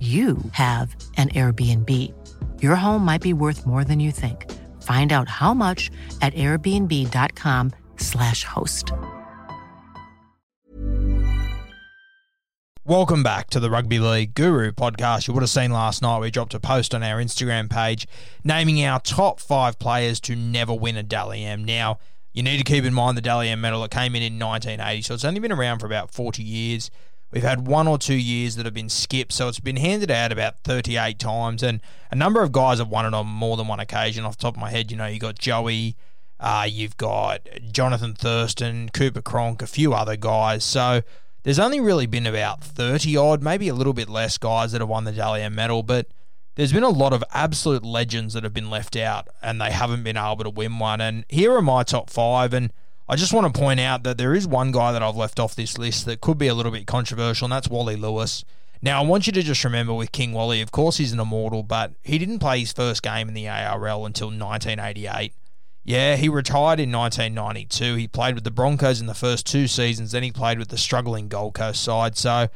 you have an Airbnb. Your home might be worth more than you think. Find out how much at airbnb.com/slash host. Welcome back to the Rugby League Guru podcast. You would have seen last night we dropped a post on our Instagram page naming our top five players to never win a Dally M. Now, you need to keep in mind the Dally M medal. It came in in 1980, so it's only been around for about 40 years. We've had one or two years that have been skipped, so it's been handed out about 38 times, and a number of guys have won it on more than one occasion. Off the top of my head, you know, you got Joey, uh, you've got Johnathan Thurston, Cooper Cronk, a few other guys. So there's only really been about 30 odd, maybe a little bit less guys that have won the Dally M medal, but there's been a lot of absolute legends that have been left out and they haven't been able to win one. And here are my top five, and I just want to point out that there is one guy that I've left off this list that could be a little bit controversial, and that's Wally Lewis. Now, I want you to just remember with King Wally, of course, he's an immortal, but he didn't play his first game in the ARL until 1988. Yeah, he retired in 1992. He played with the Broncos in the first two seasons, then he played with the struggling Gold Coast side. So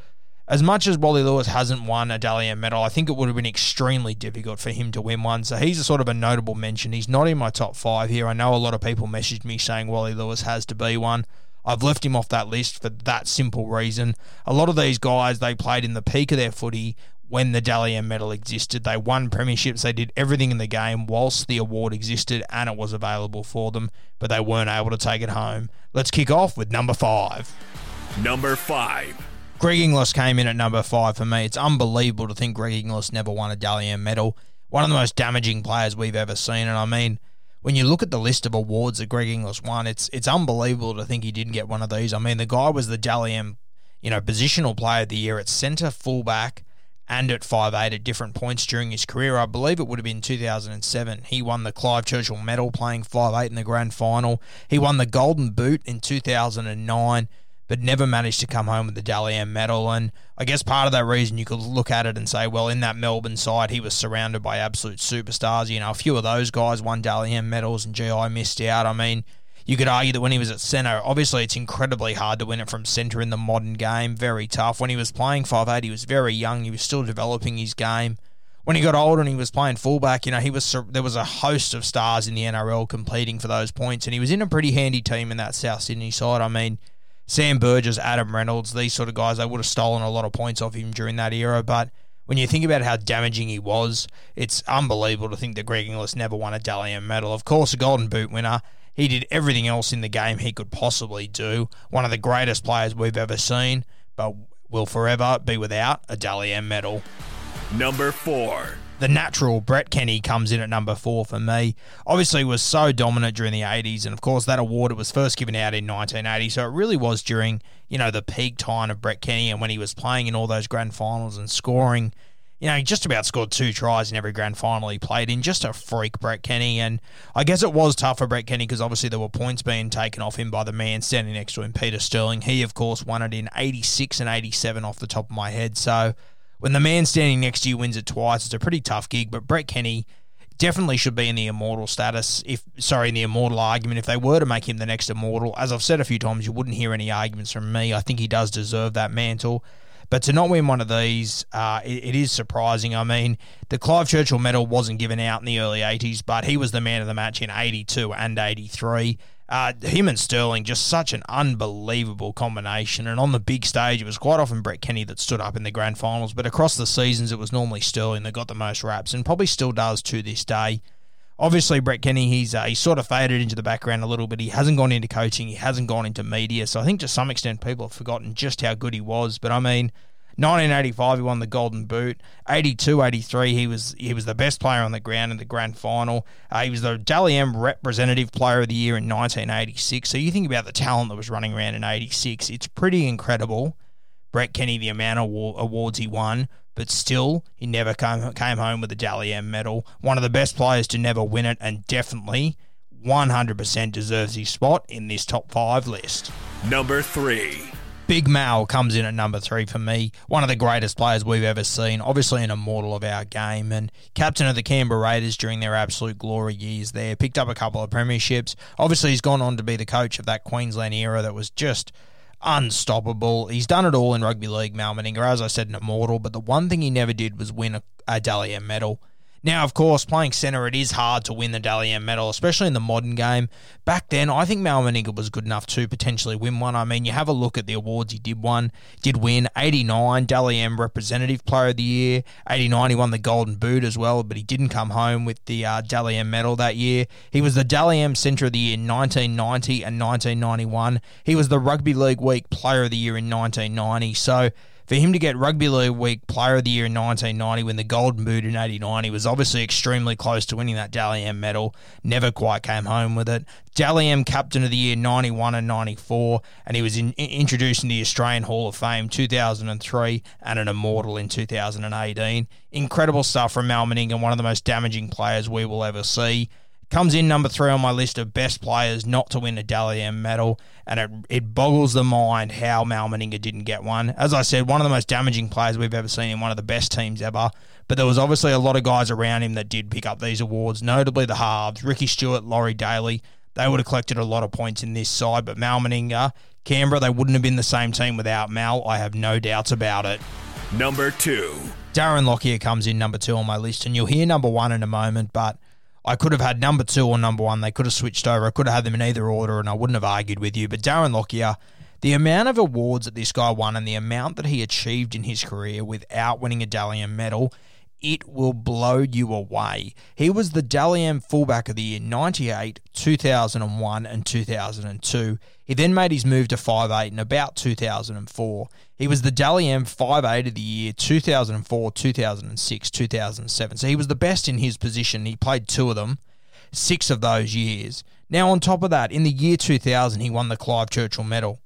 as much as Wally Lewis hasn't won a Dally M medal, I think it would have been extremely difficult for him to win one. So he's a sort of a notable mention. He's not in my top five here. I know a lot of people messaged me saying Wally Lewis has to be one. I've left him off that list for that simple reason. A lot of these guys, they played in the peak of their footy when the Dally M medal existed. They won premierships, they did everything in the game whilst the award existed and it was available for them, but they weren't able to take it home. Let's kick off with number five. Number five. Greg Inglis came in at number five for me. It's unbelievable to think Greg Inglis never won a Dally M medal. One of the most damaging players we've ever seen. And I mean, when you look at the list of awards that Greg Inglis won, it's it's unbelievable to think he didn't get one of these. I mean, the guy was the Dally M, you know, positional player of the year at centre, fullback, and at five eight at different points during his career. I believe it would have been 2007. He won the Clive Churchill medal playing five eight in the grand final. He won the Golden Boot in 2009 but never managed to come home with the Dally M medal. And I guess part of that reason you could look at it and say, well, in that Melbourne side, he was surrounded by absolute superstars. You know, a few of those guys won Dally M medals and GI missed out. I mean, you could argue that when he was at centre, obviously it's incredibly hard to win it from centre in the modern game. Very tough. When he was playing 5'8, he was very young. He was still developing his game. When he got older and he was playing fullback, you know, he was there was a host of stars in the NRL competing for those points, and he was in a pretty handy team in that South Sydney side. I mean, Sam Burgess, Adam Reynolds, these sort of guys, they would have stolen a lot of points off him during that era. But when you think about how damaging he was, it's unbelievable to think that Greg Inglis never won a Dally M medal. Of course, a Golden Boot winner. He did everything else in the game he could possibly do. One of the greatest players we've ever seen, but will forever be without a Dally M medal. Number four the natural Brett Kenny comes in at number four for me. Obviously, was so dominant during the 80s, and of course, that award it was first given out in 1980, so it really was during you know the peak time of Brett Kenny and when he was playing in all those grand finals and scoring. You know, he just about scored two tries in every grand final he played in. Just a freak, Brett Kenny. And I guess it was tough for Brett Kenny because obviously there were points being taken off him by the man standing next to him, Peter Sterling. He, of course, won it in 86 and 87 off the top of my head. So when the man standing next to you wins it twice, it's a pretty tough gig. But Brett Kenny definitely should be in the immortal status. If sorry, in the immortal argument. If they were to make him the next immortal, as I've said a few times, you wouldn't hear any arguments from me. I think he does deserve that mantle. But to not win one of these, uh, it, it is surprising. I mean, the Clive Churchill medal wasn't given out in the early 80s, but he was the man of the match in 82 and 83. Uh, him and Sterling, just such an unbelievable combination. And on the big stage, it was quite often Brett Kenny that stood up in the grand finals, but across the seasons, it was normally Sterling that got the most raps, and probably still does to this day. Obviously, Brett Kenny, he's uh, he's sort of faded into the background a little bit. He hasn't gone into coaching, he hasn't gone into media, so I think to some extent people have forgotten just how good he was. But I mean, 1985, he won the Golden Boot. 82, 83, he was he was the best player on the ground in the grand final. Uh, he was the Dally M Representative Player of the Year in 1986. So you think about the talent that was running around in 86, it's pretty incredible. Brett Kenny, the amount of awards he won, but still, he never came, came home with a Dally M medal. One of the best players to never win it, and definitely 100% deserves his spot in this top five list. Number three. Big Mal comes in at number three for me. One of the greatest players we've ever seen. Obviously, an immortal of our game and captain of the Canberra Raiders during their absolute glory years there. Picked up a couple of premierships. Obviously, he's gone on to be the coach of that Queensland era that was just unstoppable. He's done it all in rugby league, Mal Meninga. As I said, an immortal. But the one thing he never did was win a, a medal. Now, of course, playing centre, it is hard to win the Dally M medal, especially in the modern game. Back then, I think Mal Meninga was good enough to potentially win one. I mean, you have a look at the awards he did one, did win 89 Dally M Representative Player of the Year, 89 he won the Golden Boot as well, but he didn't come home with the uh, Dally M medal that year. He was the Dally M Centre of the Year in 1990 and 1991. He was the Rugby League Week Player of the Year in 1990. So for him to get Rugby League Week Player of the Year in 1990, when the Golden Boot in 89, he was obviously extremely close to winning that Dally M medal. Never quite came home with it. Dally M Captain of the Year 91 and 94, and he was in, introduced into the Australian Hall of Fame 2003 and an Immortal in 2018. Incredible stuff from Mal and one of the most damaging players we will ever see. Comes in number three on my list of best players not to win a Dally M medal, and it, it boggles the mind how Mal Meninga didn't get one. As I said, one of the most damaging players we've ever seen in one of the best teams ever, but there was obviously a lot of guys around him that did pick up these awards, notably the halves, Ricky Stuart, Laurie Daley. They would have collected a lot of points in this side, but Mal Meninga, Canberra, they wouldn't have been the same team without Mal. I have no doubts about it. Number two. Darren Lockyer comes in number two on my list, and you'll hear number one in a moment, but I could have had number two or number one. They could have switched over. I could have had them in either order, and I wouldn't have argued with you. But Darren Lockyer, the amount of awards that this guy won and the amount that he achieved in his career without winning a Dally M medal it will blow you away. He was the Dally M fullback of the year 98, 2001, and 2002. He then made his move to 5'8 in about 2004. He was the Dally M 5'8 of the year 2004, 2006, 2007. So he was the best in his position. He played two of them, six of those years. Now, on top of that, in the year 2000, he won the Clive Churchill Medal.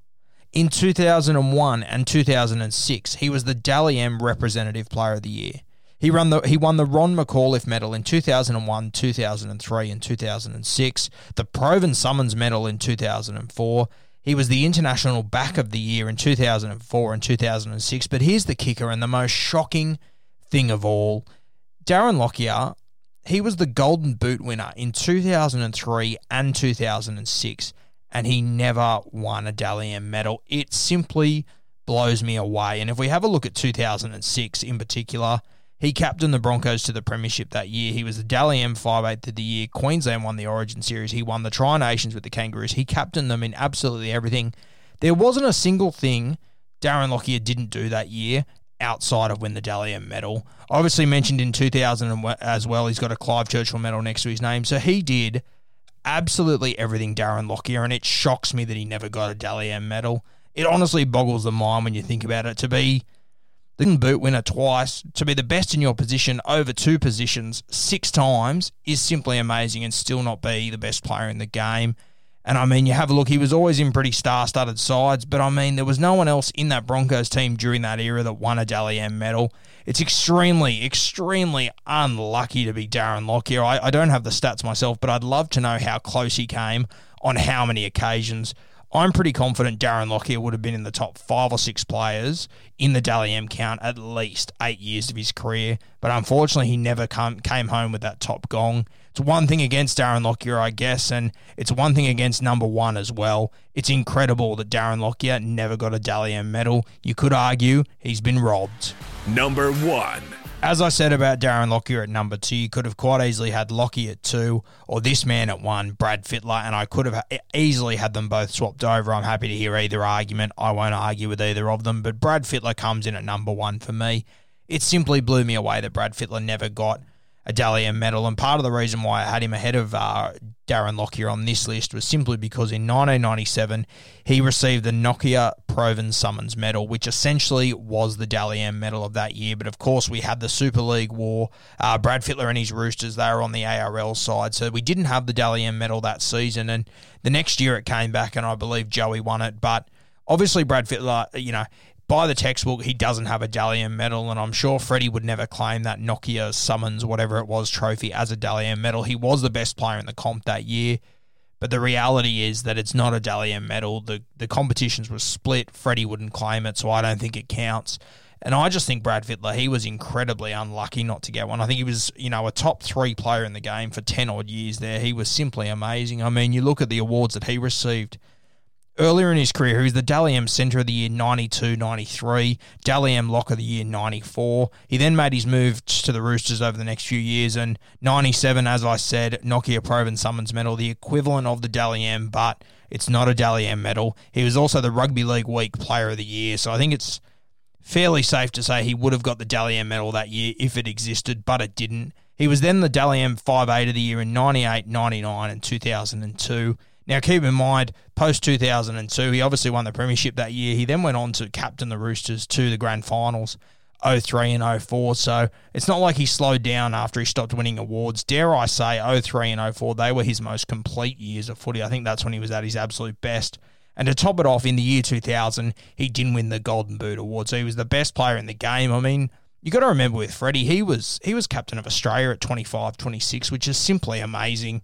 In 2001 and 2006, he was the Dally M Representative Player of the Year. He won the he won the Ron McAuliffe Medal in 2001, 2003, and 2006. The Provan Summons Medal in 2004. He was the International Back of the Year in 2004 and 2006. But here's the kicker and the most shocking thing of all: Darren Lockyer. He was the Golden Boot winner in 2003 and 2006, and he never won a Dally M medal. It simply blows me away. And if we have a look at 2006 in particular, he captained the Broncos to the premiership that year. He was the Dally M 5'8 of the year. Queensland won the Origin Series. He won the Tri Nations with the Kangaroos. He captained them in absolutely everything. There wasn't a single thing Darren Lockyer didn't do that year outside of win the Dally M medal. Obviously mentioned in 2000 as well, he's got a Clive Churchill medal next to his name. So he did absolutely everything Darren Lockyer, and it shocks me that he never got a Dally M medal. It honestly boggles the mind when you think about it. To be the boot winner twice, to be the best in your position over two positions six times is simply amazing and still not be the best player in the game. And I mean, you have a look, he was always in pretty star studded sides, but I mean, there was no one else in that Broncos team during that era that won a Dally M medal. It's extremely, extremely unlucky to be Darren Lockyer. I, I don't have the stats myself, but I'd love to know how close he came on how many occasions. I'm pretty confident Darren Lockyer would have been in the top five or six players in the Dally M count at least eight years of his career, but unfortunately he never come, came home with that top gong. It's one thing against Darren Lockyer, I guess, and it's one thing against number one as well. It's incredible that Darren Lockyer never got a Dally M medal. You could argue he's been robbed. Number one. As I said about Darren Lockyer at number two, you could have quite easily had Lockyer at two or this man at one, Brad Fittler, and I could have easily had them both swapped over. I'm happy to hear either argument. I won't argue with either of them, but Brad Fittler comes in at number one for me. It simply blew me away that Brad Fittler never got a Dally medal. And part of the reason why I had him ahead of uh, Darren Lockyer on this list was simply because in 1997 he received the Nokia Provan Summons medal, which essentially was the Dally M medal of that year. But of course, we had the Super League war. Uh, Brad Fittler and his Roosters, they were on the ARL side. So we didn't have the Dally M medal that season. And the next year it came back, and I believe Joey won it. But obviously, Brad Fittler, you know, by the textbook, he doesn't have a Dally M medal, and I'm sure Freddie would never claim that Nokia summons whatever it was trophy as a Dally M medal. He was the best player in the comp that year, but the reality is that it's not a Dally M medal. The the competitions were split. Freddie wouldn't claim it, so I don't think it counts. And I just think Brad Fittler, he was incredibly unlucky not to get one. I think he was, you know, a top three player in the game for 10 odd years there. He was simply amazing. I mean, you look at the awards that he received Earlier in his career, he was the Dally Centre of the Year 92 93, Dally Lock of the Year 94. He then made his move to the Roosters over the next few years, and 97, as I said, Nokia Provan Summons medal, the equivalent of the Dally but it's not a Dally medal. He was also the Rugby League Week Player of the Year, so I think it's fairly safe to say he would have got the Dally medal that year if it existed, but it didn't. He was then the Dally 5'8 of the year in 98, 99, and 2002. Now, keep in mind, post 2002, he obviously won the Premiership that year. He then went on to captain the Roosters to the grand finals 03 and 04. So it's not like he slowed down after he stopped winning awards. Dare I say, 03 and 04, they were his most complete years of footy. I think that's when he was at his absolute best. And to top it off, in the year 2000, he didn't win the Golden Boot award. So he was the best player in the game. I mean, you got to remember with Freddie, he was he was captain of Australia at 25, 26, which is simply amazing.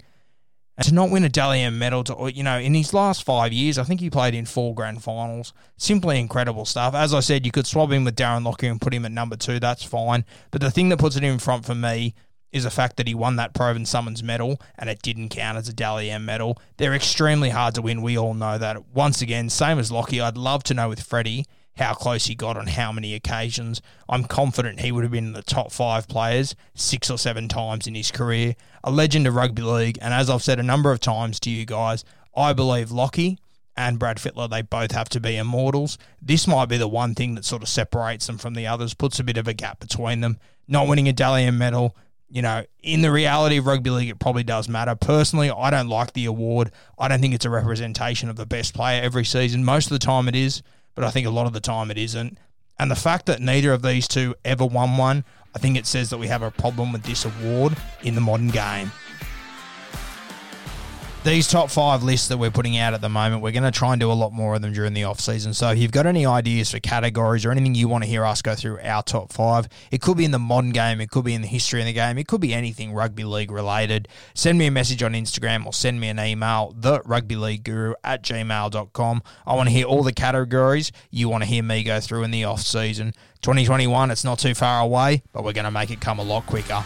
To not win a Dally M medal, to, you know, in his last five years, I think he played in four grand finals. Simply incredible stuff. As I said, you could swap him with Darren Lockyer and put him at number two. That's fine. But the thing that puts it in front for me is the fact that he won that Provan Summons medal and it didn't count as a Dally M medal. They're extremely hard to win. We all know that. Once again, same as Lockie, I'd love to know with Freddie how close he got on how many occasions. I'm confident he would have been in the top five players six or seven times in his career. A legend of rugby league, and as I've said a number of times to you guys, I believe Lockie and Brad Fittler, they both have to be immortals. This might be the one thing that sort of separates them from the others, puts a bit of a gap between them. Not winning a Dally M medal, you know, in the reality of rugby league, it probably does matter. Personally, I don't like the award. I don't think it's a representation of the best player every season. Most of the time it is but I think a lot of the time it isn't. And the fact that neither of these two ever won one, I think it says that we have a problem with this award in the modern game these top five lists that we're putting out at the moment, we're going to try and do a lot more of them during the off season. So if you've got any ideas for categories or anything you want to hear us go through our top five, it could be in the modern game, it could be in the history of the game, it could be anything rugby league related. Send me a message on Instagram or send me an email, the rugby league guru at gmail.com. I want to hear all the categories you want to hear me go through in the off season. 2021, it's not too far away, but we're going to make it come a lot quicker.